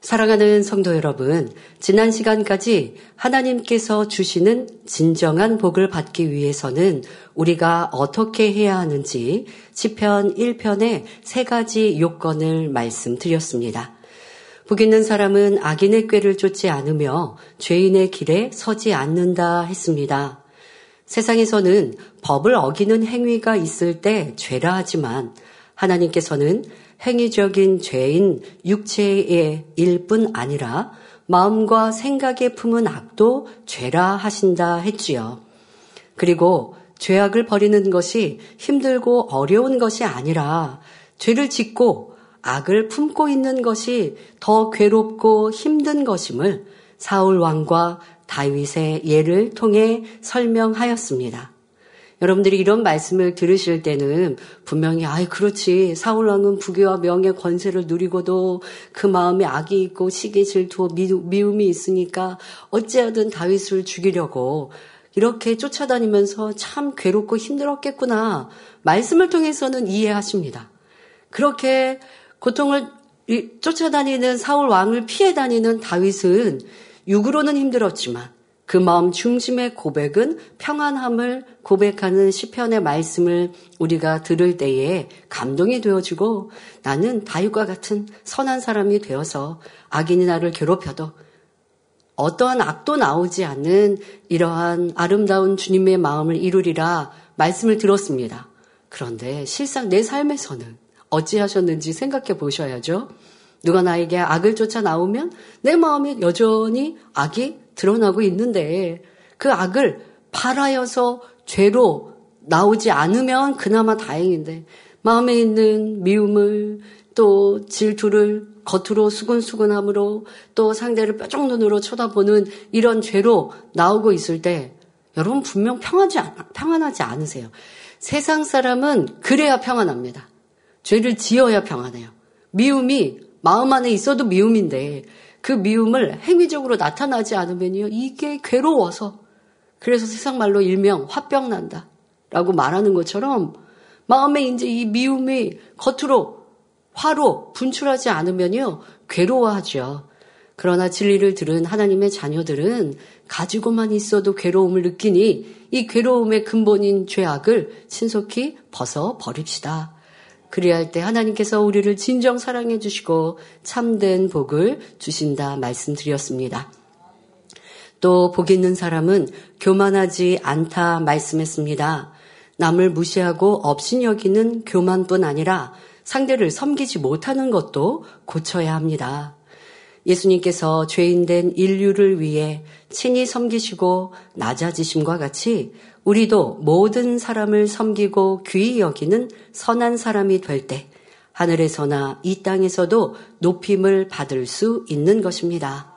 사랑하는 성도 여러분, 지난 시간까지 하나님께서 주시는 진정한 복을 받기 위해서는 우리가 어떻게 해야 하는지 시편 1편의 세 가지 요건을 말씀드렸습니다. 복 있는 사람은 악인의 꾀를 쫓지 않으며 죄인의 길에 서지 않는다 했습니다. 세상에서는 법을 어기는 행위가 있을 때 죄라 하지만 하나님께서는 행위적인 죄인 육체의 일뿐 아니라 마음과 생각에 품은 악도 죄라 하신다 했지요. 그리고 죄악을 버리는 것이 힘들고 어려운 것이 아니라 죄를 짓고 악을 품고 있는 것이 더 괴롭고 힘든 것임을 사울 왕과 다윗의 예를 통해 설명하였습니다. 여러분들이 이런 말씀을 들으실 때는 분명히 아이 그렇지 사울 왕은 부귀와 명예 권세를 누리고도 그 마음에 악이 있고 시기 질투 미움이 있으니까 어찌하든 다윗을 죽이려고 이렇게 쫓아다니면서 참 괴롭고 힘들었겠구나 말씀을 통해서는 이해하십니다. 그렇게 고통을 쫓아다니는 사울 왕을 피해 다니는 다윗은 육으로는 힘들었지만 그 마음 중심의 고백은 평안함을 고백하는 시편의 말씀을 우리가 들을 때에 감동이 되어지고 나는 다윗과 같은 선한 사람이 되어서 악인이 나를 괴롭혀도 어떠한 악도 나오지 않는 이러한 아름다운 주님의 마음을 이루리라 말씀을 들었습니다. 그런데 실상 내 삶에서는 어찌하셨는지 생각해 보셔야죠. 누가 나에게 악을 쫓아 나오면 내 마음에 여전히 악이 드러나고 있는데 그 악을 팔하여서 죄로 나오지 않으면 그나마 다행인데 마음에 있는 미움을 또 질투를 겉으로 수근수근함으로 또 상대를 뾰족 눈으로 쳐다보는 이런 죄로 나오고 있을 때 여러분 분명 평하지, 평안하지 않으세요. 세상 사람은 그래야 평안합니다. 죄를 지어야 평안해요. 미움이 마음 안에 있어도 미움인데 그 미움을 행위적으로 나타나지 않으면요. 이게 괴로워서 그래서 세상 말로 일명 화병 난다. 라고 말하는 것처럼 마음에 이제 이 미움이 겉으로 화로 분출하지 않으면요. 괴로워하죠. 그러나 진리를 들은 하나님의 자녀들은 가지고만 있어도 괴로움을 느끼니 이 괴로움의 근본인 죄악을 신속히 벗어 버립시다. 그리야 할때 하나님께서 우리를 진정 사랑해 주시고 참된 복을 주신다 말씀드렸습니다. 또 복 있는 사람은 교만하지 않다 말씀했습니다. 남을 무시하고 업신여기는 교만뿐 아니라 상대를 섬기지 못하는 것도 고쳐야 합니다. 예수님께서 죄인된 인류를 위해 친히 섬기시고 낮아지심과 같이 우리도 모든 사람을 섬기고 귀히 여기는 선한 사람이 될 때 하늘에서나 이 땅에서도 높임을 받을 수 있는 것입니다.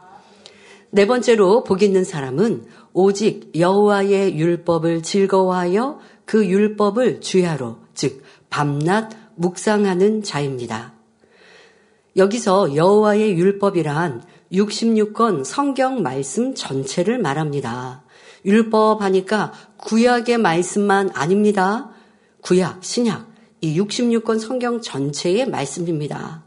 네 번째로 복 있는 사람은 오직 여호와의 율법을 즐거워하여 그 율법을 주야로 즉 밤낮 묵상하는 자입니다. 여기서 여호와의 율법이란 66권 성경 말씀 전체를 말합니다. 율법 하니까 구약의 말씀만 아닙니다. 구약, 신약, 이 66권 성경 전체의 말씀입니다.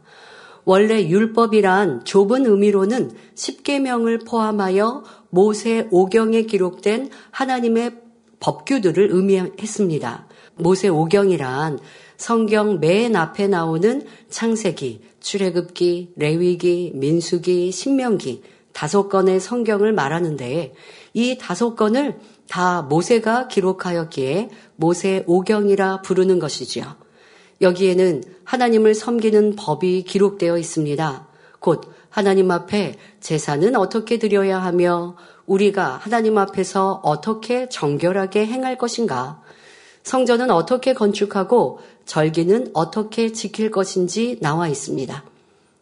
원래 율법이란 좁은 의미로는 10계명을 포함하여 모세 오경에 기록된 하나님의 법규들을 의미했습니다. 모세 오경이란 성경 맨 앞에 나오는 창세기, 출애굽기, 레위기, 민수기, 신명기 다섯 건의 성경을 말하는데 이 다섯 건을 다 모세가 기록하였기에 모세 오경이라 부르는 것이지요. 여기에는 하나님을 섬기는 법이 기록되어 있습니다. 곧 하나님 앞에 제사는 어떻게 드려야 하며 우리가 하나님 앞에서 어떻게 정결하게 행할 것인가, 성전은 어떻게 건축하고 절기는 어떻게 지킬 것인지 나와 있습니다.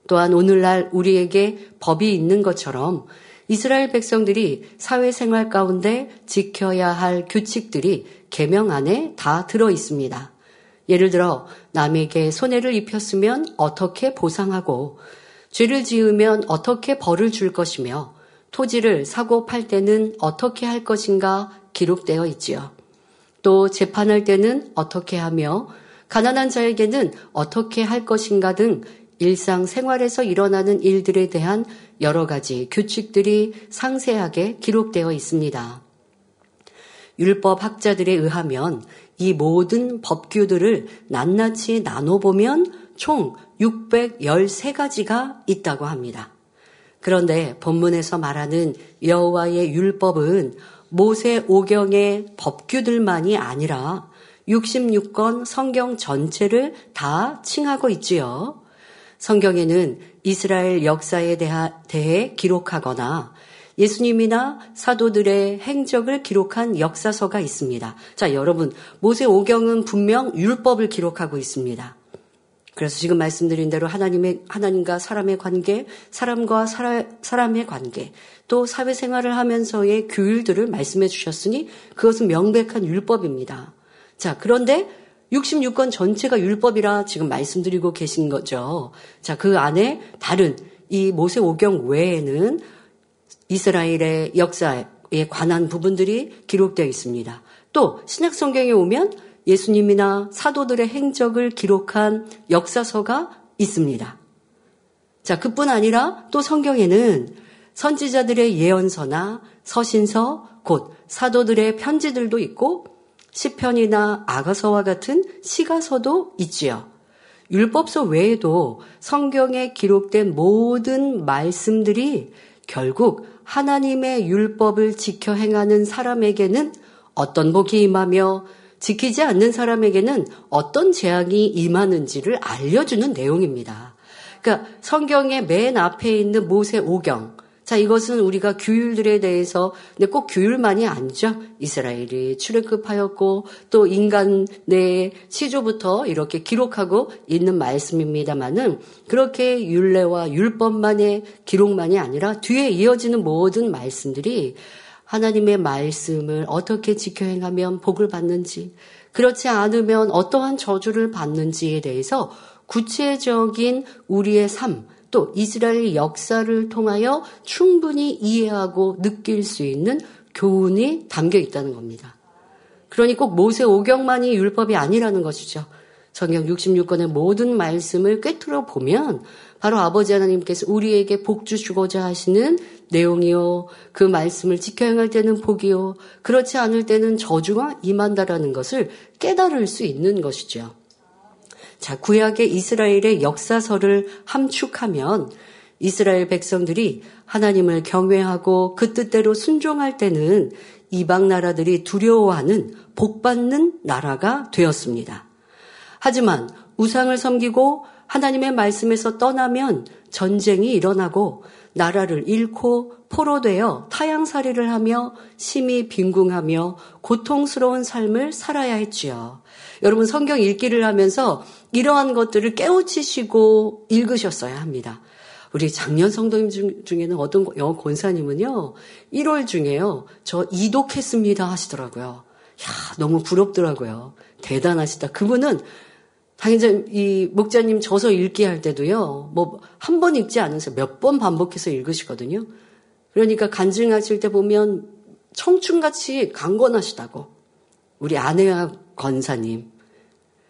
또한 오늘날 우리에게 법이 있는 것처럼 이스라엘 백성들이 사회생활 가운데 지켜야 할 규칙들이 계명 안에 다 들어 있습니다. 예를 들어 남에게 손해를 입혔으면 어떻게 보상하고 죄를 지으면 어떻게 벌을 줄 것이며 토지를 사고 팔 때는 어떻게 할 것인가 기록되어 있지요. 또 재판할 때는 어떻게 하며 가난한 자에게는 어떻게 할 것인가 등 일상 생활에서 일어나는 일들에 대한 여러 가지 규칙들이 상세하게 기록되어 있습니다. 율법 학자들에 의하면 이 모든 법규들을 낱낱이 나눠보면 총 613가지가 있다고 합니다. 그런데 본문에서 말하는 여호와의 율법은 모세 오경의 법규들만이 아니라 66권 성경 전체를 다 칭하고 있지요. 성경에는 이스라엘 역사에 대해 기록하거나 예수님이나 사도들의 행적을 기록한 역사서가 있습니다. 자, 여러분, 모세 오경은 분명 율법을 기록하고 있습니다. 그래서 지금 말씀드린 대로 하나님의 하나님과 사람의 관계, 사람과 사라, 사람의 관계, 또 사회생활을 하면서의 규율들을 말씀해 주셨으니 그것은 명백한 율법입니다. 자, 그런데 66권 전체가 율법이라 지금 말씀드리고 계신 거죠. 자, 그 안에 다른 이 모세 오경 외에는 이스라엘의 역사에 관한 부분들이 기록되어 있습니다. 또 신약 성경에 오면 예수님이나 사도들의 행적을 기록한 역사서가 있습니다. 자, 그뿐 아니라 또 성경에는 선지자들의 예언서나 서신서, 곧 사도들의 편지들도 있고 시편이나 아가서와 같은 시가서도 있지요. 율법서 외에도 성경에 기록된 모든 말씀들이 결국 하나님의 율법을 지켜 행하는 사람에게는 어떤 복이 임하며 지키지 않는 사람에게는 어떤 재앙이 임하는지를 알려주는 내용입니다. 그러니까 성경의 맨 앞에 있는 모세 오경. 자, 이것은 우리가 규율들에 대해서, 근데 꼭 규율만이 아니죠. 이스라엘이 출애굽하였고, 또 인간 내 시조부터 이렇게 기록하고 있는 말씀입니다만은, 그렇게 율례와 율법만의 기록만이 아니라 뒤에 이어지는 모든 말씀들이 하나님의 말씀을 어떻게 지켜 행하면 복을 받는지, 그렇지 않으면 어떠한 저주를 받는지에 대해서 구체적인 우리의 삶, 또 이스라엘 역사를 통하여 충분히 이해하고 느낄 수 있는 교훈이 담겨 있다는 겁니다. 그러니 꼭 모세 오경만이 율법이 아니라는 것이죠. 성경 66권의 모든 말씀을 꿰뚫어 보면 바로 아버지 하나님께서 우리에게 복 주시고자 하시는 내용이요. 그 말씀을 지켜 행할 때는 복이요. 그렇지 않을 때는 저주가 임한다라는 것을 깨달을 수 있는 것이죠. 자, 구약의 이스라엘의 역사서를 함축하면 이스라엘 백성들이 하나님을 경외하고 그 뜻대로 순종할 때는 이방 나라들이 두려워하는 복받는 나라가 되었습니다. 하지만 우상을 섬기고 하나님의 말씀에서 떠나면 전쟁이 일어나고 나라를 잃고 포로되어 타양살이를 하며 심히 빈궁하며 고통스러운 삶을 살아야 했지요. 여러분 성경 읽기를 하면서 이러한 것들을 깨우치시고 읽으셨어야 합니다. 우리 작년 성도님 중에는 어떤 영어 권사님은요, 1월 중에요, 저 이독했습니다 하시더라고요. 야, 너무 부럽더라고요. 대단하시다. 그분은 당연히 이 목자님 저서 읽기 할 때도요, 뭐 한 번 읽지 않으세요. 몇 번 반복해서 읽으시거든요. 그러니까 간증하실 때 보면 청춘같이 강건하시다고. 우리 아내와 권사님.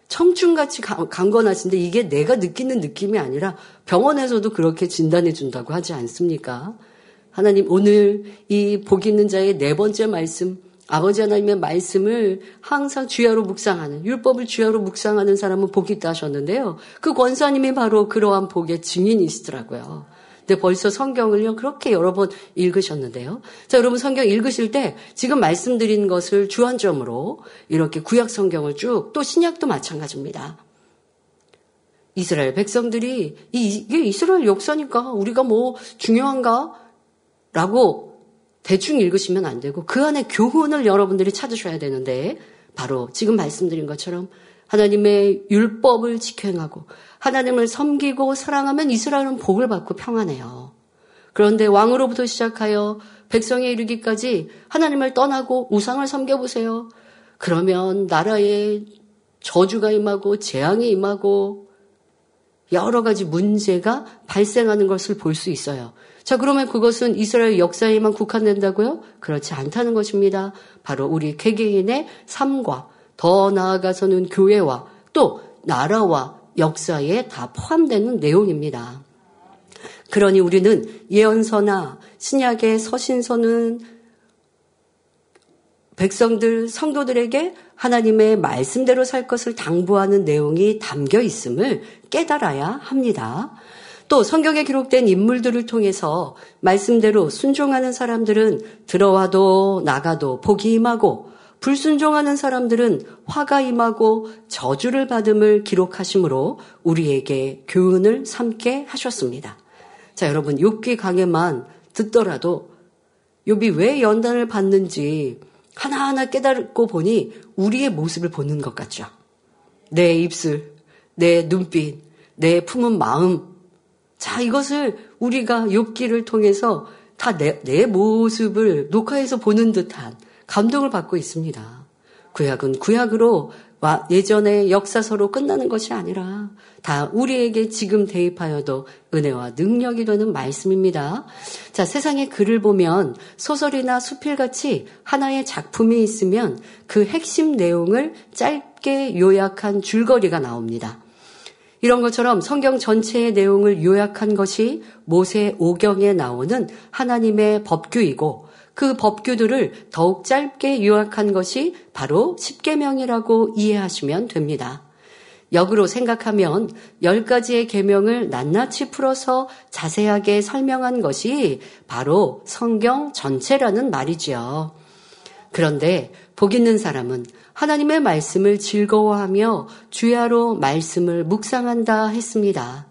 청춘같이 강건하신데 이게 내가 느끼는 느낌이 아니라 병원에서도 그렇게 진단해 준다고 하지 않습니까? 하나님 오늘 이 복 있는 자의 네 번째 말씀 아버지 하나님의 말씀을 항상 주야로 묵상하는 율법을 주야로 묵상하는 사람은 복이 있다 하셨는데요. 그 권사님이 바로 그러한 복의 증인이시더라고요. 근데 벌써 성경을요 그렇게 여러 번 읽으셨는데요. 자 여러분 성경 읽으실 때 지금 말씀드린 것을 주안점으로 이렇게 구약 성경을 쭉 또 신약도 마찬가지입니다. 이스라엘 백성들이 이게 이스라엘 역사니까 우리가 뭐 중요한가? 라고 대충 읽으시면 안 되고 그 안에 교훈을 여러분들이 찾으셔야 되는데 바로 지금 말씀드린 것처럼 하나님의 율법을 지켜 행하고 하나님을 섬기고 사랑하면 이스라엘은 복을 받고 평안해요. 그런데 왕으로부터 시작하여 백성에 이르기까지 하나님을 떠나고 우상을 섬겨보세요. 그러면 나라에 저주가 임하고 재앙이 임하고 여러 가지 문제가 발생하는 것을 볼 수 있어요. 자, 그러면 그것은 이스라엘 역사에만 국한된다고요? 그렇지 않다는 것입니다. 바로 우리 개개인의 삶과 더 나아가서는 교회와 또 나라와 역사에 다 포함되는 내용입니다. 그러니 우리는 예언서나 신약의 서신서는 백성들, 성도들에게 하나님의 말씀대로 살 것을 당부하는 내용이 담겨 있음을 깨달아야 합니다. 또 성경에 기록된 인물들을 통해서 말씀대로 순종하는 사람들은 들어와도 나가도 복이 임하고 불순종하는 사람들은 화가 임하고 저주를 받음을 기록하심으로 우리에게 교훈을 삼게 하셨습니다. 자, 여러분 욥기 강에만 듣더라도 욥이 왜 연단을 받는지 하나하나 깨닫고 보니 우리의 모습을 보는 것 같죠. 내 입술, 내 눈빛, 내 품은 마음. 자, 이것을 우리가 욥기를 통해서 다 내 내 모습을 녹화해서 보는 듯한 감동을 받고 있습니다. 구약은 구약으로 예전의 역사서로 끝나는 것이 아니라 다 우리에게 지금 대입하여도 은혜와 능력이 되는 말씀입니다. 자, 세상의 글을 보면 소설이나 수필같이 하나의 작품이 있으면 그 핵심 내용을 짧게 요약한 줄거리가 나옵니다. 이런 것처럼 성경 전체의 내용을 요약한 것이 모세 오경에 나오는 하나님의 법규이고 그 법규들을 더욱 짧게 요약한 것이 바로 십계명이라고 이해하시면 됩니다. 역으로 생각하면 열 가지의 계명을 낱낱이 풀어서 자세하게 설명한 것이 바로 성경 전체라는 말이지요. 그런데 복 있는 사람은 하나님의 말씀을 즐거워하며 주야로 말씀을 묵상한다 했습니다.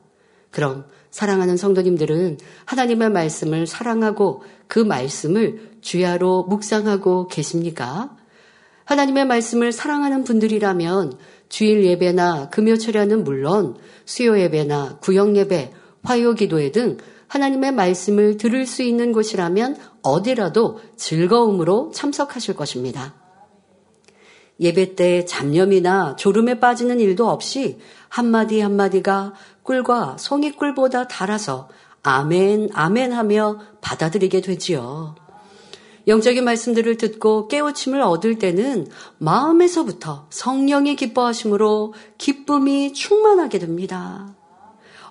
그럼 사랑하는 성도님들은 하나님의 말씀을 사랑하고 그 말씀을 주야로 묵상하고 계십니까? 하나님의 말씀을 사랑하는 분들이라면 주일 예배나 금요 철야는 물론 수요 예배나 구역 예배, 화요 기도회 등 하나님의 말씀을 들을 수 있는 곳이라면 어디라도 즐거움으로 참석하실 것입니다. 예배 때 잡념이나 졸음에 빠지는 일도 없이 한마디 한마디가 꿀과 송이꿀보다 달아서 아멘, 아멘 하며 받아들이게 되지요. 영적인 말씀들을 듣고 깨우침을 얻을 때는 마음에서부터 성령이 기뻐하심으로 기쁨이 충만하게 됩니다.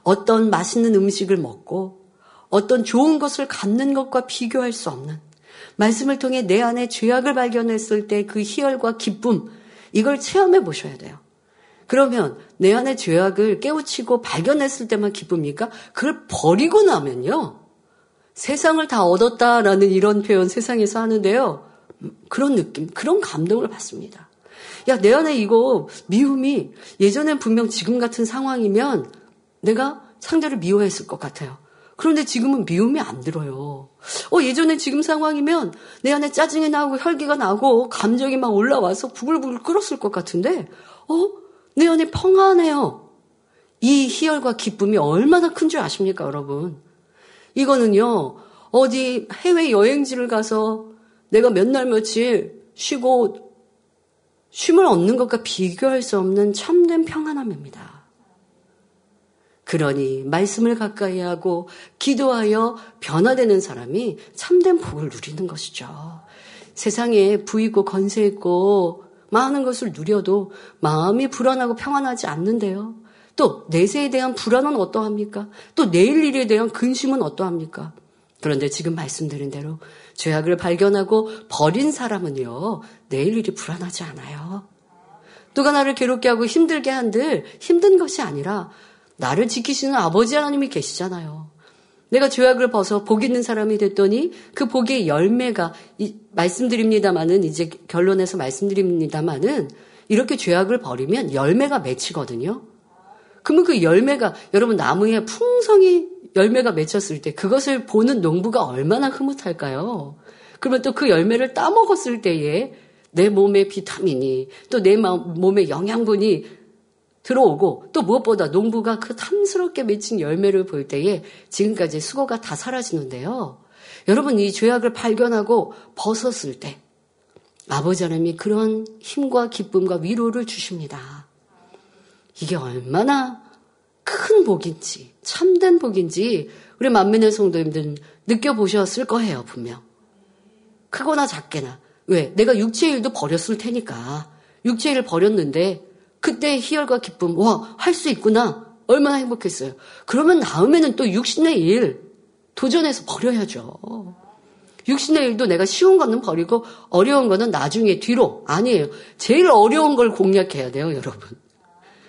어떤 맛있는 음식을 먹고 어떤 좋은 것을 갖는 것과 비교할 수 없는 말씀을 통해 내 안에 죄악을 발견했을 때 그 희열과 기쁨 이걸 체험해 보셔야 돼요. 그러면 내 안에 죄악을 깨우치고 발견했을 때만 기쁩니까? 그걸 버리고 나면요. 세상을 다 얻었다라는 이런 표현 세상에서 하는데요. 그런 느낌, 그런 감동을 받습니다. 야, 내 안에 이거 미움이 예전엔 분명 지금 같은 상황이면 내가 상대를 미워했을 것 같아요. 그런데 지금은 미움이 안 들어요. 어, 예전에 지금 상황이면 내 안에 짜증이 나고 혈기가 나고 감정이 막 올라와서 부글부글 끓었을 것 같은데, 어? 내 안에 평안해요. 이 희열과 기쁨이 얼마나 큰 줄 아십니까, 여러분? 이거는요, 어디 해외 여행지를 가서 내가 몇 날 며칠 쉬고 쉼을 얻는 것과 비교할 수 없는 참된 평안함입니다. 그러니 말씀을 가까이 하고 기도하여 변화되는 사람이 참된 복을 누리는 것이죠. 세상에 부있고 건세 있고 많은 것을 누려도 마음이 불안하고 평안하지 않는데요. 또 내세에 대한 불안은 어떠합니까? 또 내일 일에 대한 근심은 어떠합니까? 그런데 지금 말씀드린 대로 죄악을 발견하고 버린 사람은요, 내일 일이 불안하지 않아요. 누가 나를 괴롭게 하고 힘들게 한들 힘든 것이 아니라 나를 지키시는 아버지 하나님이 계시잖아요. 내가 죄악을 벗어 복 있는 사람이 됐더니 그 복의 열매가 이, 말씀드립니다마는 이제 결론에서 말씀드립니다마는 이렇게 죄악을 버리면 열매가 맺히거든요. 그러면 그 열매가 여러분 나무에 풍성히 열매가 맺혔을 때 그것을 보는 농부가 얼마나 흐뭇할까요? 그러면 또 그 열매를 따먹었을 때에 내 몸에 비타민이 또 내 몸에 영양분이 들어오고 또 무엇보다 농부가 그 탐스럽게 맺힌 열매를 볼 때에 지금까지 수고가 다 사라지는데요. 여러분 이 죄악을 발견하고 벗었을 때 아버지 하나님이 그런 힘과 기쁨과 위로를 주십니다. 이게 얼마나 큰 복인지 참된 복인지 우리 만민의 성도님들 느껴보셨을 거예요 분명. 크거나 작게나 왜 내가 육체의 일도 버렸을 테니까 육체의 일을 버렸는데 그때 희열과 기쁨, 와, 할 수 있구나. 얼마나 행복했어요. 그러면 다음에는 또 육신의 일 도전해서 버려야죠. 육신의 일도 내가 쉬운 거는 버리고 어려운 거는 나중에 뒤로 아니에요. 제일 어려운 걸 공략해야 돼요, 여러분.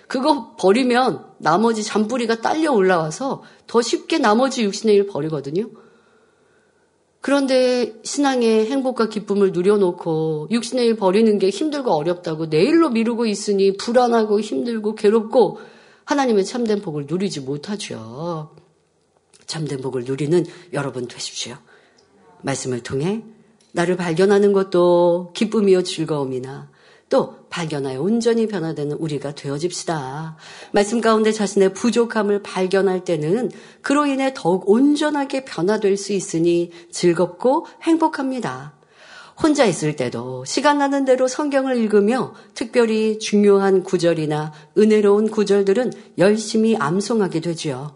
그거 버리면 나머지 잔뿌리가 딸려 올라와서 더 쉽게 나머지 육신의 일 버리거든요. 그런데 신앙의 행복과 기쁨을 누려놓고 육신의 일 버리는 게 힘들고 어렵다고 내일로 미루고 있으니 불안하고 힘들고 괴롭고 하나님의 참된 복을 누리지 못하죠. 참된 복을 누리는 여러분 되십시오. 말씀을 통해 나를 발견하는 것도 기쁨이요 즐거움이나 또 발견하여 온전히 변화되는 우리가 되어집시다. 말씀 가운데 자신의 부족함을 발견할 때는 그로 인해 더욱 온전하게 변화될 수 있으니 즐겁고 행복합니다. 혼자 있을 때도 시간 나는 대로 성경을 읽으며 특별히 중요한 구절이나 은혜로운 구절들은 열심히 암송하게 되지요.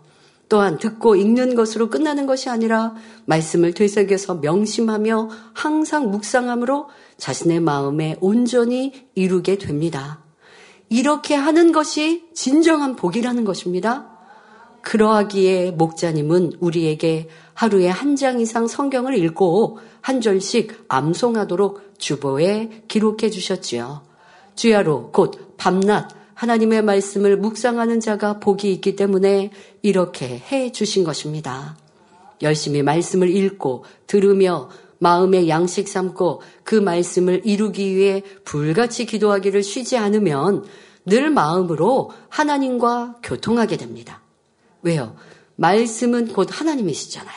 또한 듣고 읽는 것으로 끝나는 것이 아니라 말씀을 되새겨서 명심하며 항상 묵상함으로 자신의 마음에 온전히 이루게 됩니다. 이렇게 하는 것이 진정한 복이라는 것입니다. 그러하기에 목자님은 우리에게 하루에 한 장 이상 성경을 읽고 한 절씩 암송하도록 주보에 기록해 주셨지요. 주야로 곧 밤낮 하나님의 말씀을 묵상하는 자가 복이 있기 때문에 이렇게 해 주신 것입니다. 열심히 말씀을 읽고 들으며 마음의 양식 삼고 그 말씀을 이루기 위해 불같이 기도하기를 쉬지 않으면 늘 마음으로 하나님과 교통하게 됩니다. 왜요? 말씀은 곧 하나님이시잖아요.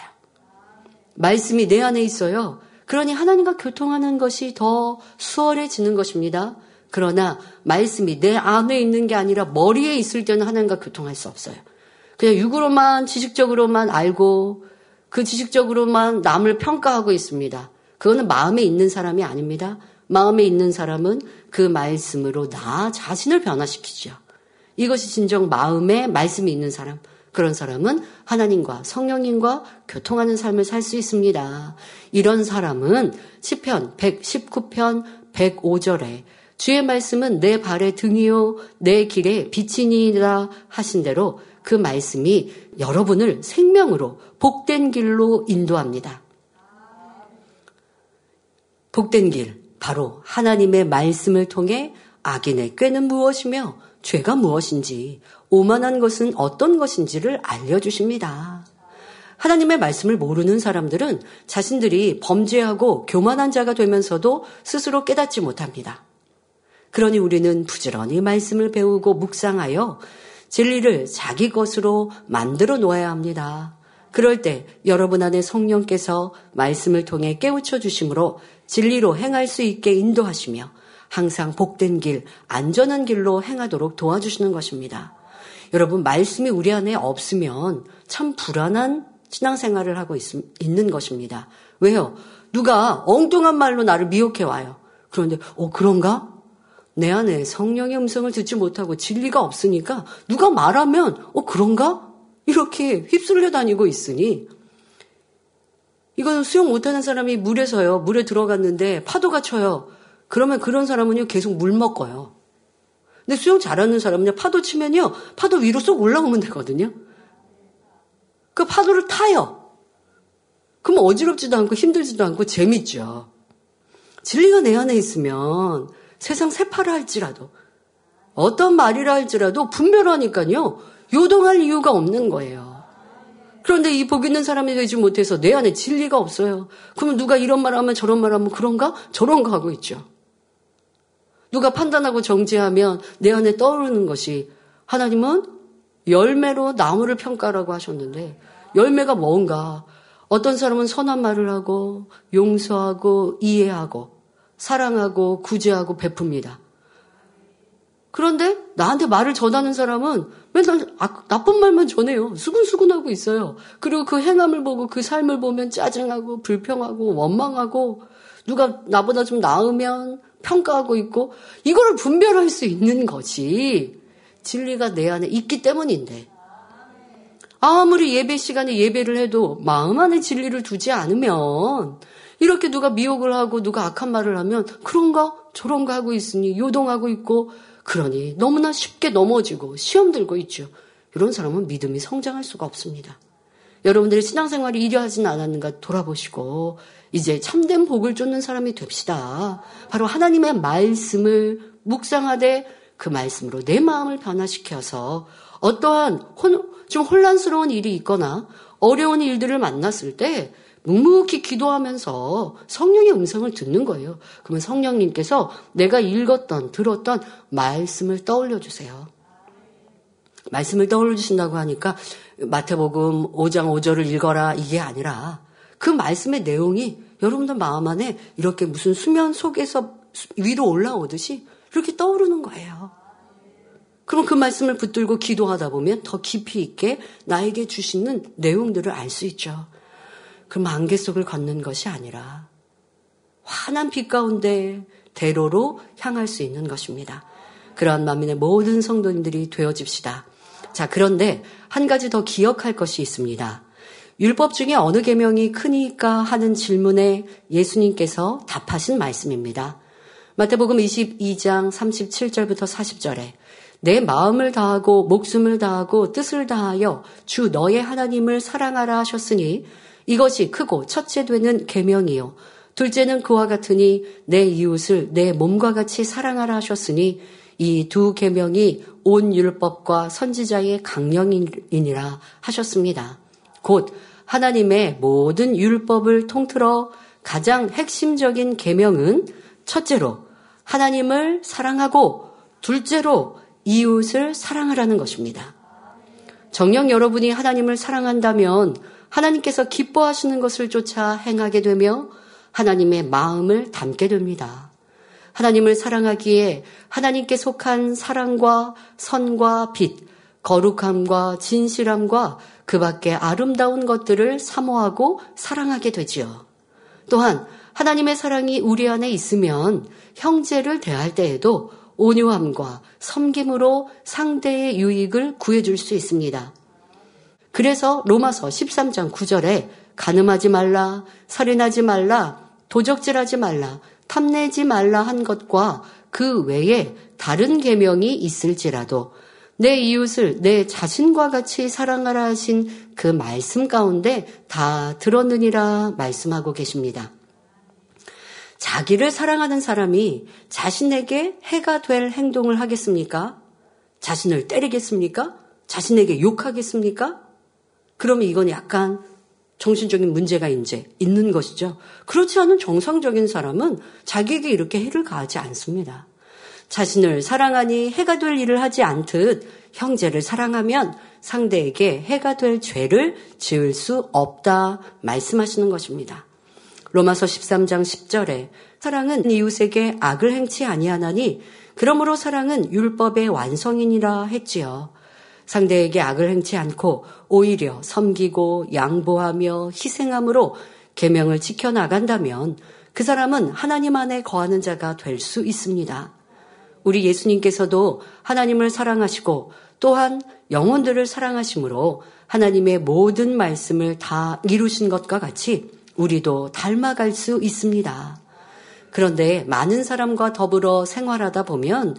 말씀이 내 안에 있어요. 그러니 하나님과 교통하는 것이 더 수월해지는 것입니다. 그러나 말씀이 내 안에 있는 게 아니라 머리에 있을 때는 하나님과 교통할 수 없어요. 그냥 육으로만 지식적으로만 알고 그 지식적으로만 남을 평가하고 있습니다. 그거는 마음에 있는 사람이 아닙니다. 마음에 있는 사람은 그 말씀으로 나 자신을 변화시키죠. 이것이 진정 마음에 말씀이 있는 사람. 그런 사람은 하나님과 성령님과 교통하는 삶을 살 수 있습니다. 이런 사람은 시편 119편 105절에 주의 말씀은 내 발의 등이요 내 길에 빛이니라 하신 대로 그 말씀이 여러분을 생명으로 복된 길로 인도합니다. 복된 길 바로 하나님의 말씀을 통해 악인의 꾀는 무엇이며 죄가 무엇인지 오만한 것은 어떤 것인지를 알려주십니다. 하나님의 말씀을 모르는 사람들은 자신들이 범죄하고 교만한 자가 되면서도 스스로 깨닫지 못합니다. 그러니 우리는 부지런히 말씀을 배우고 묵상하여 진리를 자기 것으로 만들어 놓아야 합니다. 그럴 때 여러분 안에 성령께서 말씀을 통해 깨우쳐 주심으로 진리로 행할 수 있게 인도하시며 항상 복된 길, 안전한 길로 행하도록 도와주시는 것입니다. 여러분, 말씀이 우리 안에 없으면 참 불안한 신앙생활을 하고 있, 있는 것입니다. 왜요? 누가 엉뚱한 말로 나를 미혹해 와요. 그런데, 어, 그런가? 내 안에 성령의 음성을 듣지 못하고 진리가 없으니까 누가 말하면 어 그런가? 이렇게 휩쓸려 다니고 있으니 이건 수영 못하는 사람이 물에서요 물에 들어갔는데 파도가 쳐요. 그러면 그런 사람은요 계속 물 먹어요. 근데 수영 잘하는 사람은요 파도 치면요 파도 위로 쏙 올라오면 되거든요. 그 파도를 타요. 그럼 어지럽지도 않고 힘들지도 않고 재밌죠. 진리가 내 안에 있으면 세상 새파라 할지라도 어떤 말이라 할지라도 분별하니까요. 요동할 이유가 없는 거예요. 그런데 이 복 있는 사람이 되지 못해서 내 안에 진리가 없어요. 그러면 누가 이런 말 하면 저런 말 하면 그런가? 저런가 하고 있죠. 누가 판단하고 정지하면 내 안에 떠오르는 것이 하나님은 열매로 나무를 평가라고 하셨는데 열매가 뭔가 어떤 사람은 선한 말을 하고 용서하고 이해하고 사랑하고 구제하고 베풉니다. 그런데 나한테 말을 전하는 사람은 맨날 아, 나쁜 말만 전해요. 수근수근하고 있어요. 그리고 그 행함을 보고 그 삶을 보면 짜증하고 불평하고 원망하고 누가 나보다 좀 나으면 평가하고 있고 이거를 분별할 수 있는 것이 진리가 내 안에 있기 때문인데 아무리 예배 시간에 예배를 해도 마음 안에 진리를 두지 않으면 이렇게 누가 미혹을 하고 누가 악한 말을 하면 그런가 저런가 하고 있으니 요동하고 있고 그러니 너무나 쉽게 넘어지고 시험 들고 있죠. 이런 사람은 믿음이 성장할 수가 없습니다. 여러분들의 신앙생활이 이러하진 않았는가 돌아보시고 이제 참된 복을 쫓는 사람이 됩시다. 바로 하나님의 말씀을 묵상하되 그 말씀으로 내 마음을 변화시켜서 어떠한 혼, 좀 혼란스러운 일이 있거나 어려운 일들을 만났을 때 묵묵히 기도하면서 성령의 음성을 듣는 거예요. 그러면 성령님께서 내가 읽었던, 들었던 말씀을 떠올려 주세요. 말씀을 떠올려 주신다고 하니까 마태복음 5장 5절을 읽어라 이게 아니라 그 말씀의 내용이 여러분들 마음 안에 이렇게 무슨 수면 속에서 위로 올라오듯이 이렇게 떠오르는 거예요. 그럼 그 말씀을 붙들고 기도하다 보면 더 깊이 있게 나에게 주시는 내용들을 알 수 있죠. 그 만개 속을 걷는 것이 아니라 환한 빛 가운데 대로로 향할 수 있는 것입니다. 그러한 만민의 모든 성도님들이 되어집시다. 자, 그런데 한 가지 더 기억할 것이 있습니다. 율법 중에 어느 계명이 크니까 하는 질문에 예수님께서 답하신 말씀입니다. 마태복음 22장 37절부터 40절에 내 마음을 다하고 목숨을 다하고 뜻을 다하여 주 너의 하나님을 사랑하라 하셨으니 이것이 크고 첫째 되는 계명이요. 둘째는 그와 같으니 내 이웃을 내 몸과 같이 사랑하라 하셨으니 이 두 계명이 온 율법과 선지자의 강령이니라 하셨습니다. 곧 하나님의 모든 율법을 통틀어 가장 핵심적인 계명은 첫째로 하나님을 사랑하고 둘째로 이웃을 사랑하라는 것입니다. 정녕 여러분이 하나님을 사랑한다면 하나님께서 기뻐하시는 것을 쫓아 행하게 되며 하나님의 마음을 담게 됩니다. 하나님을 사랑하기에 하나님께 속한 사랑과 선과 빛, 거룩함과 진실함과 그 밖에 아름다운 것들을 사모하고 사랑하게 되지요. 또한 하나님의 사랑이 우리 안에 있으면 형제를 대할 때에도 온유함과 섬김으로 상대의 유익을 구해줄 수 있습니다. 그래서 로마서 13장 9절에 가늠하지 말라, 살인하지 말라, 도적질하지 말라, 탐내지 말라 한 것과 그 외에 다른 계명이 있을지라도 내 이웃을 내 자신과 같이 사랑하라 하신 그 말씀 가운데 다 들었느니라 말씀하고 계십니다. 자기를 사랑하는 사람이 자신에게 해가 될 행동을 하겠습니까? 자신을 때리겠습니까? 자신에게 욕하겠습니까? 그러면 이건 약간 정신적인 문제가 이제 있는 것이죠. 그렇지 않은 정상적인 사람은 자기에게 이렇게 해를 가하지 않습니다. 자신을 사랑하니 해가 될 일을 하지 않듯 형제를 사랑하면 상대에게 해가 될 죄를 지을 수 없다 말씀하시는 것입니다. 로마서 13장 10절에 사랑은 이웃에게 악을 행치 아니하나니 그러므로 사랑은 율법의 완성이니라 했지요. 상대에게 악을 행치 않고 오히려 섬기고 양보하며 희생함으로 계명을 지켜 나간다면 그 사람은 하나님 안에 거하는 자가 될 수 있습니다. 우리 예수님께서도 하나님을 사랑하시고 또한 영혼들을 사랑하심으로 하나님의 모든 말씀을 다 이루신 것과 같이 우리도 닮아갈 수 있습니다. 그런데 많은 사람과 더불어 생활하다 보면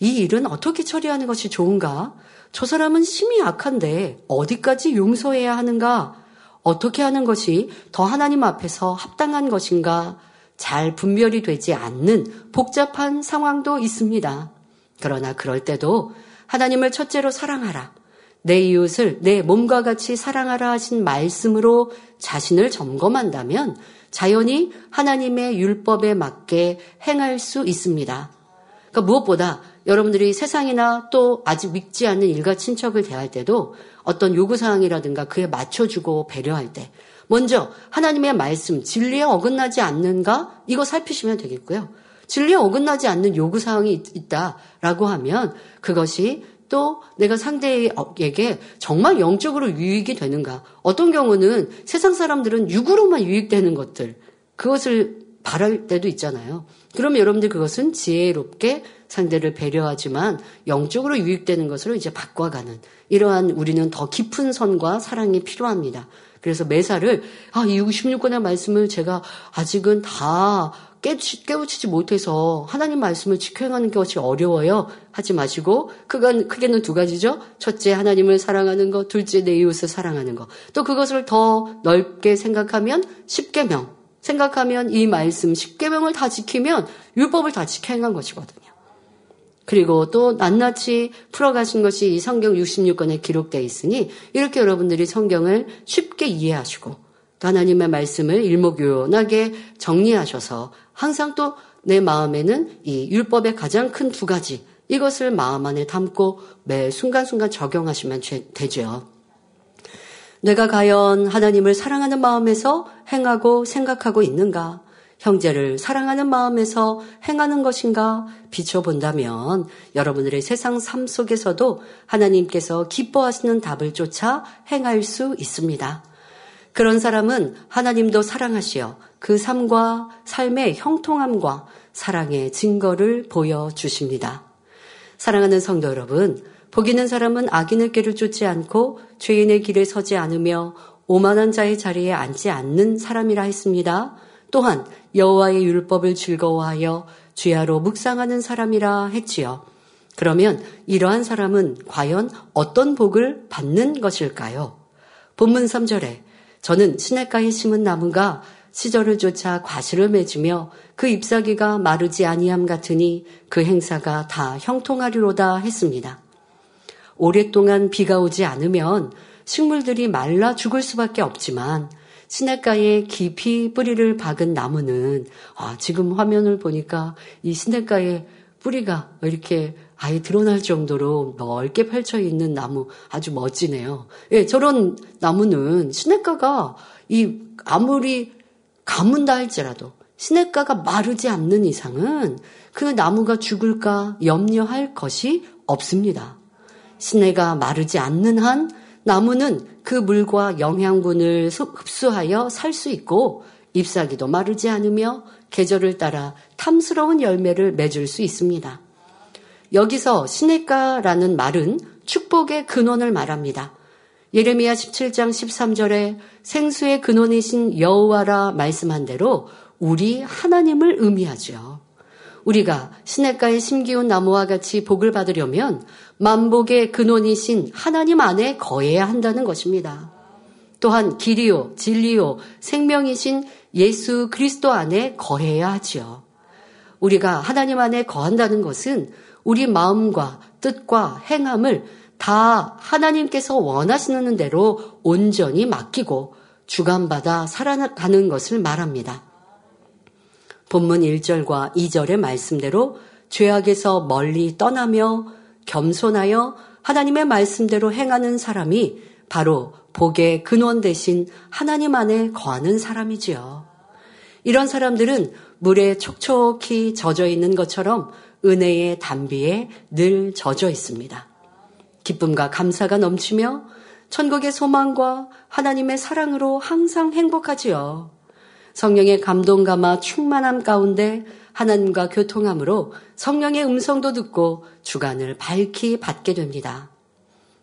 이 일은 어떻게 처리하는 것이 좋은가? 저 사람은 심히 악한데 어디까지 용서해야 하는가? 어떻게 하는 것이 더 하나님 앞에서 합당한 것인가? 잘 분별이 되지 않는 복잡한 상황도 있습니다. 그러나 그럴 때도 하나님을 첫째로 사랑하라. 내 이웃을 내 몸과 같이 사랑하라 하신 말씀으로 자신을 점검한다면 자연히 하나님의 율법에 맞게 행할 수 있습니다. 그러니까 무엇보다 여러분들이 세상이나 또 아직 믿지 않는 일가 친척을 대할 때도 어떤 요구사항이라든가 그에 맞춰주고 배려할 때 먼저 하나님의 말씀, 진리에 어긋나지 않는가? 이거 살피시면 되겠고요. 진리에 어긋나지 않는 요구사항이 있다라고 하면 그것이 또 내가 상대에게 정말 영적으로 유익이 되는가. 어떤 경우는 세상 사람들은 육으로만 유익되는 것들, 그것을 바랄 때도 있잖아요. 그러면 여러분들 그것은 지혜롭게 상대를 배려하지만 영적으로 유익되는 것으로 이제 바꿔가는 이러한 우리는 더 깊은 선과 사랑이 필요합니다. 그래서 매사를 아, 이 66권의 말씀을 제가 아직은 다 깨우치지 못해서 하나님 말씀을 지켜 행하는 것이 어려워요. 하지 마시고 그건 크게는 두 가지죠. 첫째 하나님을 사랑하는 것, 둘째 내 이웃을 사랑하는 것. 또 그것을 더 넓게 생각하면 십계명. 생각하면 이 말씀 십계명을 다 지키면 율법을 다 지켜 행한 것이거든요. 그리고 또 낱낱이 풀어가신 것이 이 성경 66권에 기록되어 있으니 이렇게 여러분들이 성경을 쉽게 이해하시고 하나님의 말씀을 일목요연하게 정리하셔서 항상 또 내 마음에는 이 율법의 가장 큰 두 가지 이것을 마음 안에 담고 매 순간순간 적용하시면 되죠. 내가 과연 하나님을 사랑하는 마음에서 행하고 생각하고 있는가? 형제를 사랑하는 마음에서 행하는 것인가 비춰본다면 여러분들의 세상 삶 속에서도 하나님께서 기뻐하시는 답을 쫓아 행할 수 있습니다. 그런 사람은 하나님도 사랑하시어 그 삶과 삶의 형통함과 사랑의 증거를 보여주십니다. 사랑하는 성도 여러분, 복 있는 사람은 악인의 길을 쫓지 않고 죄인의 길에 서지 않으며 오만한 자의 자리에 앉지 않는 사람이라 했습니다. 또한 여호와의 율법을 즐거워하여 주야로 묵상하는 사람이라 했지요. 그러면 이러한 사람은 과연 어떤 복을 받는 것일까요? 본문 3절에 저는 시냇가에 심은 나무가 시절을 쫓아 과실을 맺으며 그 잎사귀가 마르지 아니함 같으니 그 행사가 다 형통하리로다 했습니다. 오랫동안 비가 오지 않으면 식물들이 말라 죽을 수밖에 없지만 시냇가에 깊이 뿌리를 박은 나무는 아, 지금 화면을 보니까 이 시냇가에 뿌리가 이렇게 아예 드러날 정도로 넓게 펼쳐 있는 나무 아주 멋지네요. 예, 저런 나무는 시냇가가 이 아무리 가문다 할지라도 시냇가가 마르지 않는 이상은 그 나무가 죽을까 염려할 것이 없습니다. 시내가 마르지 않는 한 나무는 그 물과 영양분을 흡수하여 살 수 있고 잎사귀도 마르지 않으며 계절을 따라 탐스러운 열매를 맺을 수 있습니다. 여기서 시내가라는 말은 축복의 근원을 말합니다. 예레미야 17장 13절에 생수의 근원이신 여호와라 말씀한 대로 우리 하나님을 의미하죠. 우리가 시냇가에 심기운 나무와 같이 복을 받으려면 만복의 근원이신 하나님 안에 거해야 한다는 것입니다. 또한 길이요, 진리요, 생명이신 예수 그리스도 안에 거해야 하지요. 우리가 하나님 안에 거한다는 것은 우리 마음과 뜻과 행함을 다 하나님께서 원하시는 대로 온전히 맡기고 주관받아 살아가는 것을 말합니다. 본문 1절과 2절의 말씀대로 죄악에서 멀리 떠나며 겸손하여 하나님의 말씀대로 행하는 사람이 바로 복의 근원 대신 하나님 안에 거하는 사람이지요. 이런 사람들은 물에 촉촉히 젖어 있는 것처럼 은혜의 담비에 늘 젖어 있습니다. 기쁨과 감사가 넘치며 천국의 소망과 하나님의 사랑으로 항상 행복하지요. 성령의 감동 감아 충만함 가운데 하나님과 교통함으로 성령의 음성도 듣고 주관을 밝히 받게 됩니다.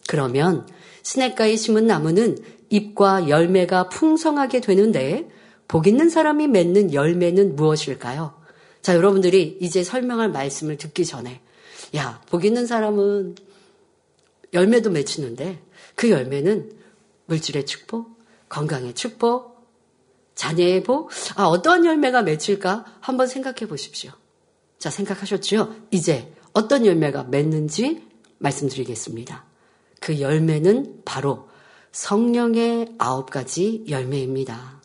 그러면 시냇가에 심은 나무는 잎과 열매가 풍성하게 되는데 복 있는 사람이 맺는 열매는 무엇일까요? 자, 여러분들이 이제 설명할 말씀을 듣기 전에, 야, 복 있는 사람은 열매도 맺히는데 그 열매는 물질의 축복, 건강의 축복, 자녀의 복, 아, 어떠한 열매가 맺힐까 한번 생각해 보십시오. 자, 생각하셨죠? 이제 어떤 열매가 맺는지 말씀드리겠습니다. 그 열매는 바로 성령의 아홉 가지 열매입니다.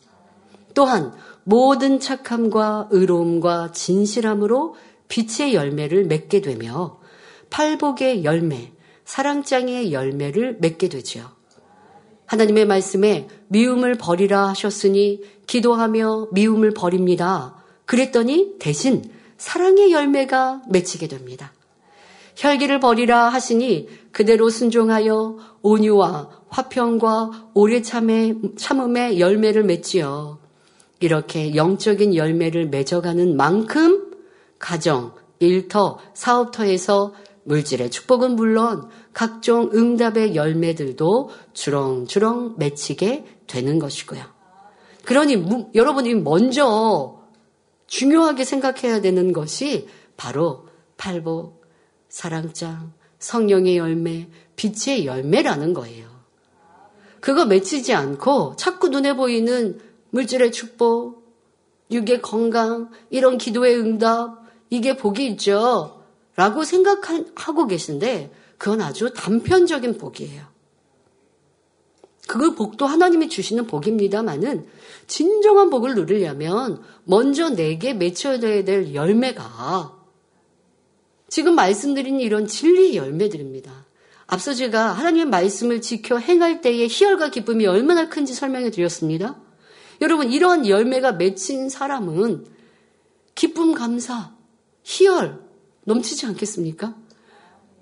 또한 모든 착함과 의로움과 진실함으로 빛의 열매를 맺게 되며 팔복의 열매, 사랑장의 열매를 맺게 되지요. 하나님의 말씀에 미움을 버리라 하셨으니 기도하며 미움을 버립니다. 그랬더니 대신 사랑의 열매가 맺히게 됩니다. 혈기를 버리라 하시니 그대로 순종하여 온유와 화평과 오래 참의, 참음의 열매를 맺지요. 이렇게 영적인 열매를 맺어가는 만큼 가정, 일터, 사업터에서 물질의 축복은 물론 각종 응답의 열매들도 주렁주렁 맺히게 되는 것이고요. 그러니 무, 여러분이 먼저 중요하게 생각해야 되는 것이 바로 팔복, 사랑장, 성령의 열매, 빛의 열매라는 거예요. 그거 맺히지 않고 자꾸 눈에 보이는 물질의 축복, 육의 건강, 이런 기도의 응답, 이게 복이 있죠. 라고 생각하고 계신데 그건 아주 단편적인 복이에요. 그 복도 하나님이 주시는 복입니다만은 진정한 복을 누리려면 먼저 내게 맺혀야 될 열매가 지금 말씀드린 이런 진리의 열매들입니다. 앞서 제가 하나님의 말씀을 지켜 행할 때의 희열과 기쁨이 얼마나 큰지 설명해 드렸습니다. 여러분, 이러한 열매가 맺힌 사람은 기쁨, 감사, 희열 넘치지 않겠습니까?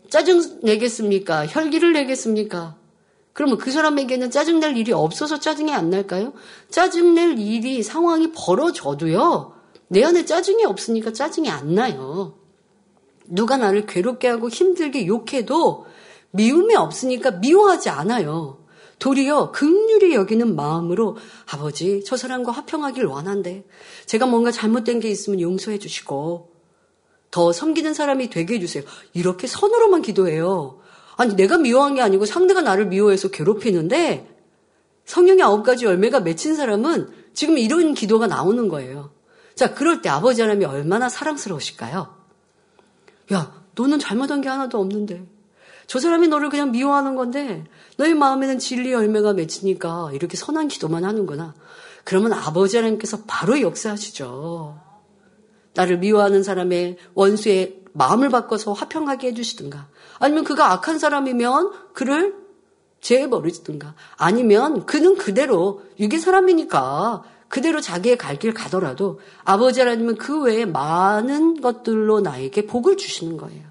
짜증 내겠습니까? 혈기를 내겠습니까? 그러면 그 사람에게는 짜증낼 일이 없어서 짜증이 안 날까요? 짜증낼 일이 상황이 벌어져도요. 내 안에 짜증이 없으니까 짜증이 안 나요. 누가 나를 괴롭게 하고 힘들게 욕해도 미움이 없으니까 미워하지 않아요. 도리어 극률이 여기는 마음으로 아버지 저 사람과 화평하길 원한데 제가 뭔가 잘못된 게 있으면 용서해 주시고 더 섬기는 사람이 되게 해주세요. 이렇게 선으로만 기도해요. 아니 내가 미워한 게 아니고 상대가 나를 미워해서 괴롭히는데 성령의 아홉 가지 열매가 맺힌 사람은 지금 이런 기도가 나오는 거예요. 자 그럴 때 아버지 하나님이 얼마나 사랑스러우실까요? 야 너는 잘못한 게 하나도 없는데 저 사람이 너를 그냥 미워하는 건데 너의 마음에는 진리 열매가 맺히니까 이렇게 선한 기도만 하는구나. 그러면 아버지 하나님께서 바로 역사하시죠. 나를 미워하는 사람의 원수의 마음을 바꿔서 화평하게 해주시든가 아니면 그가 악한 사람이면 그를 죄에 버리든가 아니면 그는 그대로 유괴 사람이니까 그대로 자기의 갈 길 가더라도 아버지 하나님은 그 외에 많은 것들로 나에게 복을 주시는 거예요.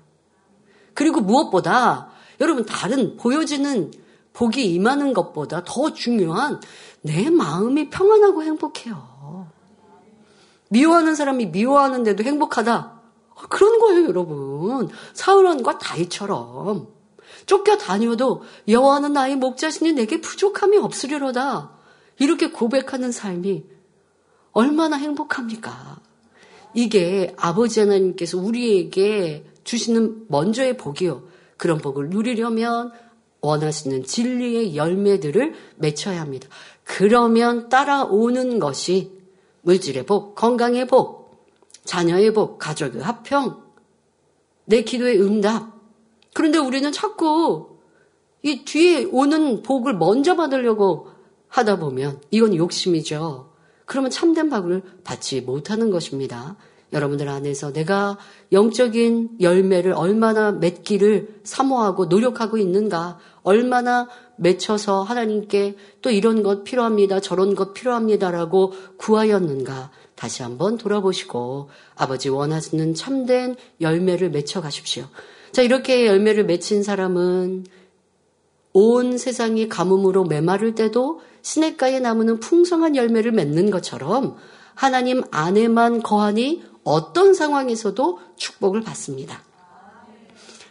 그리고 무엇보다 여러분 다른 보여지는 복이 임하는 것보다 더 중요한 내 마음이 평안하고 행복해요. 미워하는 사람이 미워하는데도 행복하다. 그런 거예요, 여러분. 사울원과 다이처럼 쫓겨 다녀도 여호와는 나의 목자신이 내게 부족함이 없으리로다. 이렇게 고백하는 삶이 얼마나 행복합니까? 이게 아버지 하나님께서 우리에게 주시는 먼저의 복이요. 그런 복을 누리려면 원하시는 진리의 열매들을 맺혀야 합니다. 그러면 따라오는 것이 물질의 복, 건강의 복, 자녀의 복, 가족의 합평, 내 기도의 응답. 그런데 우리는 자꾸 이 뒤에 오는 복을 먼저 받으려고 하다 보면 이건 욕심이죠. 그러면 참된 복을 받지 못하는 것입니다. 여러분들 안에서 내가 영적인 열매를 얼마나 맺기를 사모하고 노력하고 있는가, 얼마나 맺혀서 하나님께 또 이런 것 필요합니다, 저런 것 필요합니다라고 구하였는가, 다시 한번 돌아보시고 아버지 원하시는 참된 열매를 맺혀 가십시오. 자, 이렇게 열매를 맺힌 사람은 온 세상이 가뭄으로 메마를 때도 시냇가에 나무는 풍성한 열매를 맺는 것처럼 하나님 안에만 거하니 어떤 상황에서도 축복을 받습니다.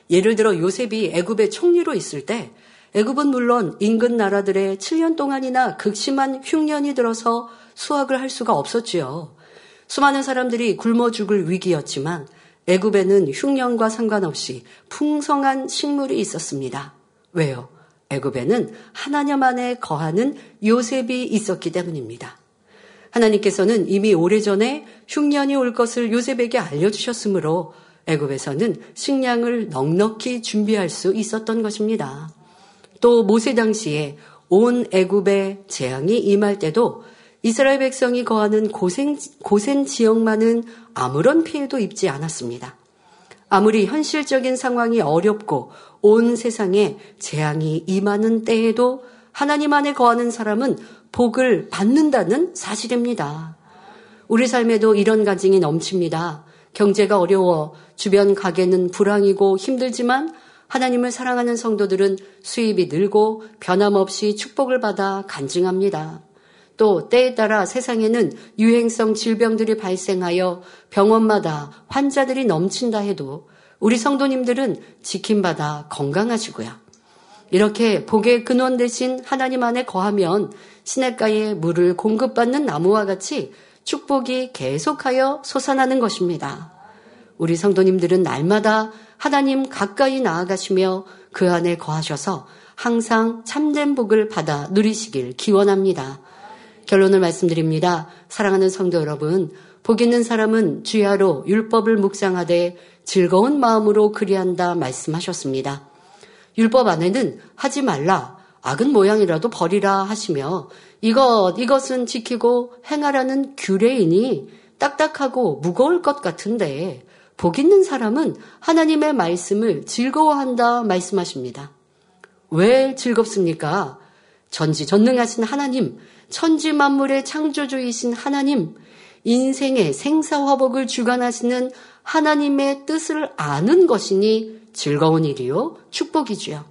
예를 들어 요셉이 애굽의 총리로 있을 때 애굽은 물론 인근 나라들의 7년 동안이나 극심한 흉년이 들어서 수확을 할 수가 없었지요. 수많은 사람들이 굶어 죽을 위기였지만 애굽에는 흉년과 상관없이 풍성한 식물이 있었습니다. 왜요? 애굽에는 하나님 안에 거하는 요셉이 있었기 때문입니다. 하나님께서는 이미 오래전에 흉년이 올 것을 요셉에게 알려주셨으므로 애굽에서는 식량을 넉넉히 준비할 수 있었던 것입니다. 또 모세 당시에 온 애굽에 재앙이 임할 때도 이스라엘 백성이 거하는 고생, 고센 지역만은 아무런 피해도 입지 않았습니다. 아무리 현실적인 상황이 어렵고 온 세상에 재앙이 임하는 때에도 하나님 안에 거하는 사람은 복을 받는다는 사실입니다. 우리 삶에도 이런 가증이 넘칩니다. 경제가 어려워 주변 가게는 불황이고 힘들지만 하나님을 사랑하는 성도들은 수입이 늘고 변함없이 축복을 받아 간증합니다. 또 때에 따라 세상에는 유행성 질병들이 발생하여 병원마다 환자들이 넘친다 해도 우리 성도님들은 지킴받아 건강하시고요. 이렇게 복의 근원 대신 하나님 안에 거하면 시냇가에 물을 공급받는 나무와 같이 축복이 계속하여 솟아나는 것입니다. 우리 성도님들은 날마다 하나님 가까이 나아가시며 그 안에 거하셔서 항상 참된 복을 받아 누리시길 기원합니다. 결론을 말씀드립니다. 사랑하는 성도 여러분, 복 있는 사람은 주야로 율법을 묵상하되 즐거운 마음으로 그리한다 말씀하셨습니다. 율법 안에는 하지 말라, 악은 모양이라도 버리라 하시며 이것, 이것은 지키고 행하라는 규례이니 딱딱하고 무거울 것 같은데 복 있는 사람은 하나님의 말씀을 즐거워한다 말씀하십니다. 왜 즐겁습니까? 전지 전능하신 하나님, 천지 만물의 창조주이신 하나님, 인생의 생사화복을 주관하시는 하나님의 뜻을 아는 것이니 즐거운 일이요, 축복이지요.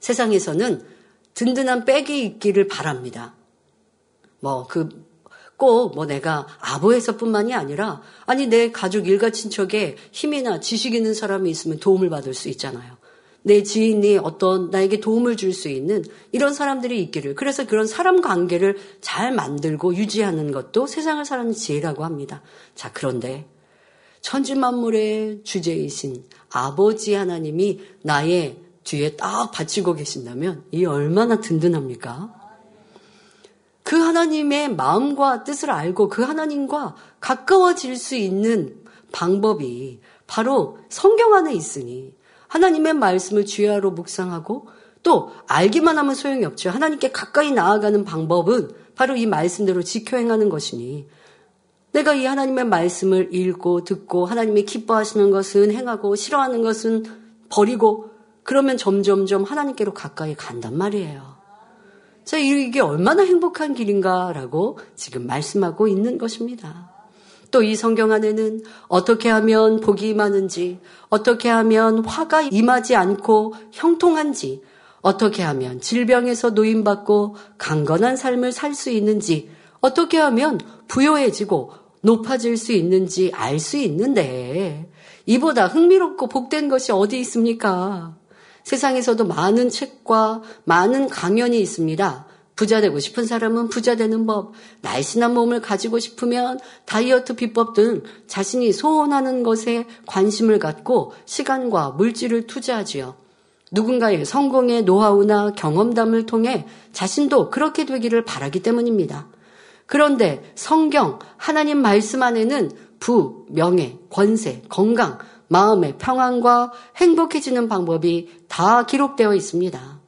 세상에서는 든든한 백이 있기를 바랍니다. 뭐, 그, 꼭 뭐 내가 아부에서뿐만이 아니라, 아니, 내 가족 일가 친척에 힘이나 지식 있는 사람이 있으면 도움을 받을 수 있잖아요. 내 지인이 어떤 나에게 도움을 줄 수 있는 이런 사람들이 있기를. 그래서 그런 사람 관계를 잘 만들고 유지하는 것도 세상을 사는 지혜라고 합니다. 자, 그런데 천지 만물의 주제이신 아버지 하나님이 나의 뒤에 딱 받치고 계신다면 이 얼마나 든든합니까? 그 하나님의 마음과 뜻을 알고 그 하나님과 가까워질 수 있는 방법이 바로 성경 안에 있으니 하나님의 말씀을 주야로 묵상하고 또 알기만 하면 소용이 없죠. 하나님께 가까이 나아가는 방법은 바로 이 말씀대로 지켜 행하는 것이니 내가 이 하나님의 말씀을 읽고 듣고 하나님이 기뻐하시는 것은 행하고 싫어하는 것은 버리고 그러면 점점점 하나님께로 가까이 간단 말이에요. 자, 이게 얼마나 행복한 길인가라고 지금 말씀하고 있는 것입니다. 또 이 성경 안에는 어떻게 하면 복이 많은지, 어떻게 하면 화가 임하지 않고 형통한지, 어떻게 하면 질병에서 노인받고 강건한 삶을 살 수 있는지, 어떻게 하면 부요해지고 높아질 수 있는지 알 수 있는데, 이보다 흥미롭고 복된 것이 어디 있습니까? 세상에서도 많은 책과 많은 강연이 있습니다. 부자 되고 싶은 사람은 부자 되는 법, 날씬한 몸을 가지고 싶으면 다이어트 비법 등 자신이 소원하는 것에 관심을 갖고 시간과 물질을 투자하지요. 누군가의 성공의 노하우나 경험담을 통해 자신도 그렇게 되기를 바라기 때문입니다. 그런데 성경, 하나님 말씀 안에는 부, 명예, 권세, 건강, 마음의 평안과 행복해지는 방법이 다 기록되어 있습니다.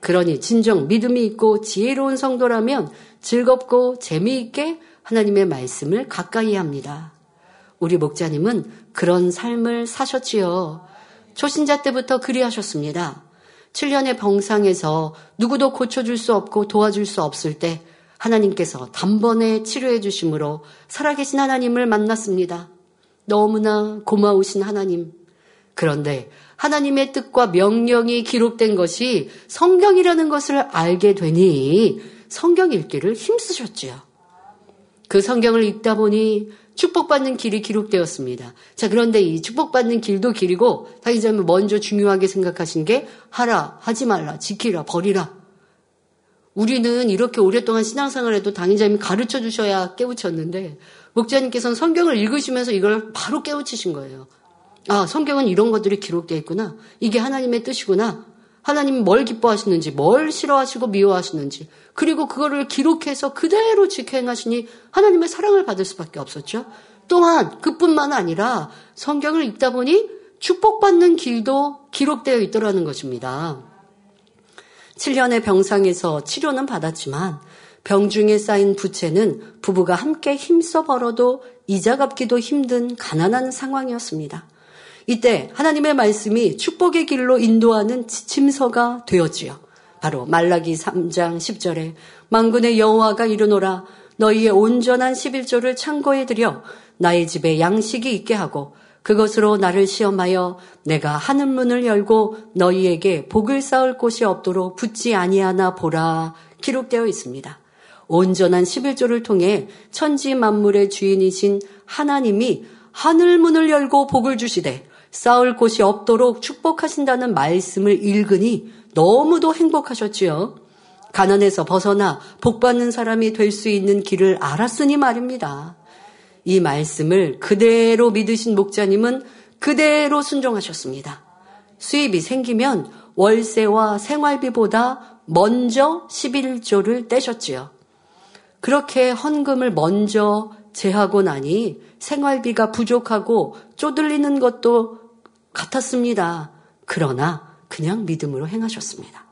그러니 진정 믿음이 있고 지혜로운 성도라면 즐겁고 재미있게 하나님의 말씀을 가까이 합니다. 우리 목자님은 그런 삶을 사셨지요. 초신자 때부터 그리하셨습니다. 7년의 병상에서 누구도 고쳐줄 수 없고 도와줄 수 없을 때 하나님께서 단번에 치료해 주심으로 살아계신 하나님을 만났습니다. 너무나 고마우신 하나님. 그런데 하나님의 뜻과 명령이 기록된 것이 성경이라는 것을 알게 되니 성경 읽기를 힘쓰셨지요. 그 성경을 읽다 보니 축복받는 길이 기록되었습니다. 자, 그런데 이 축복받는 길도 길이고, 당기자면 먼저 중요하게 생각하신 게 하라, 하지 말라, 지키라, 버리라. 우리는 이렇게 오랫동안 신앙생활에도 당인자님이 가르쳐 주셔야 깨우쳤는데 목자님께서는 성경을 읽으시면서 이걸 바로 깨우치신 거예요. 아, 성경은 이런 것들이 기록되어 있구나. 이게 하나님의 뜻이구나. 하나님은 뭘 기뻐하시는지, 뭘 싫어하시고 미워하시는지, 그리고 그거를 기록해서 그대로 지켜 행하시니 하나님의 사랑을 받을 수밖에 없었죠. 또한 그뿐만 아니라 성경을 읽다 보니 축복받는 길도 기록되어 있더라는 것입니다. 7년의 병상에서 치료는 받았지만 병중에 쌓인 부채는 부부가 함께 힘써 벌어도 이자 갚기도 힘든 가난한 상황이었습니다. 이때 하나님의 말씀이 축복의 길로 인도하는 지침서가 되었지요. 바로 말라기 3장 10절에 망군의 여호와가 이르노라 너희의 온전한 11조를 창고에 들여 나의 집에 양식이 있게 하고 그것으로 나를 시험하여 내가 하늘 문을 열고 너희에게 복을 쌓을 곳이 없도록 붙지 아니하나 보라 기록되어 있습니다. 온전한 11조를 통해 천지 만물의 주인이신 하나님이 하늘 문을 열고 복을 주시되 쌓을 곳이 없도록 축복하신다는 말씀을 읽으니 너무도 행복하셨지요. 가난에서 벗어나 복받는 사람이 될 수 있는 길을 알았으니 말입니다. 이 말씀을 그대로 믿으신 목자님은 그대로 순종하셨습니다. 수입이 생기면 월세와 생활비보다 먼저 11조를 떼셨지요. 그렇게 헌금을 먼저 제하고 나니 생활비가 부족하고 쪼들리는 것도 같았습니다. 그러나 그냥 믿음으로 행하셨습니다.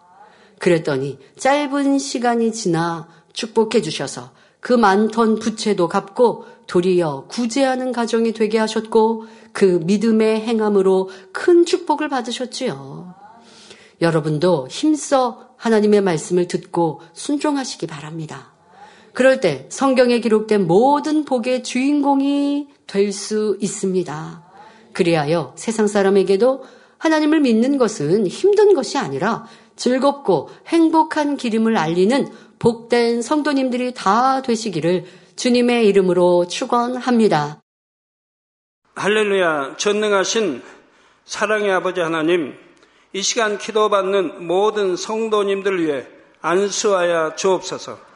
그랬더니 짧은 시간이 지나 축복해 주셔서 그 많던 부채도 갚고 도리어 구제하는 가정이 되게 하셨고 그 믿음의 행함으로 큰 축복을 받으셨지요. 여러분도 힘써 하나님의 말씀을 듣고 순종하시기 바랍니다. 그럴 때 성경에 기록된 모든 복의 주인공이 될 수 있습니다. 그리하여 세상 사람에게도 하나님을 믿는 것은 힘든 것이 아니라 즐겁고 행복한 기름을 알리는 복된 성도님들이 다 되시기를 주님의 이름으로 축원합니다. 할렐루야 전능하신 사랑의 아버지 하나님 이 시간 기도받는 모든 성도님들 위해 안수하여 주옵소서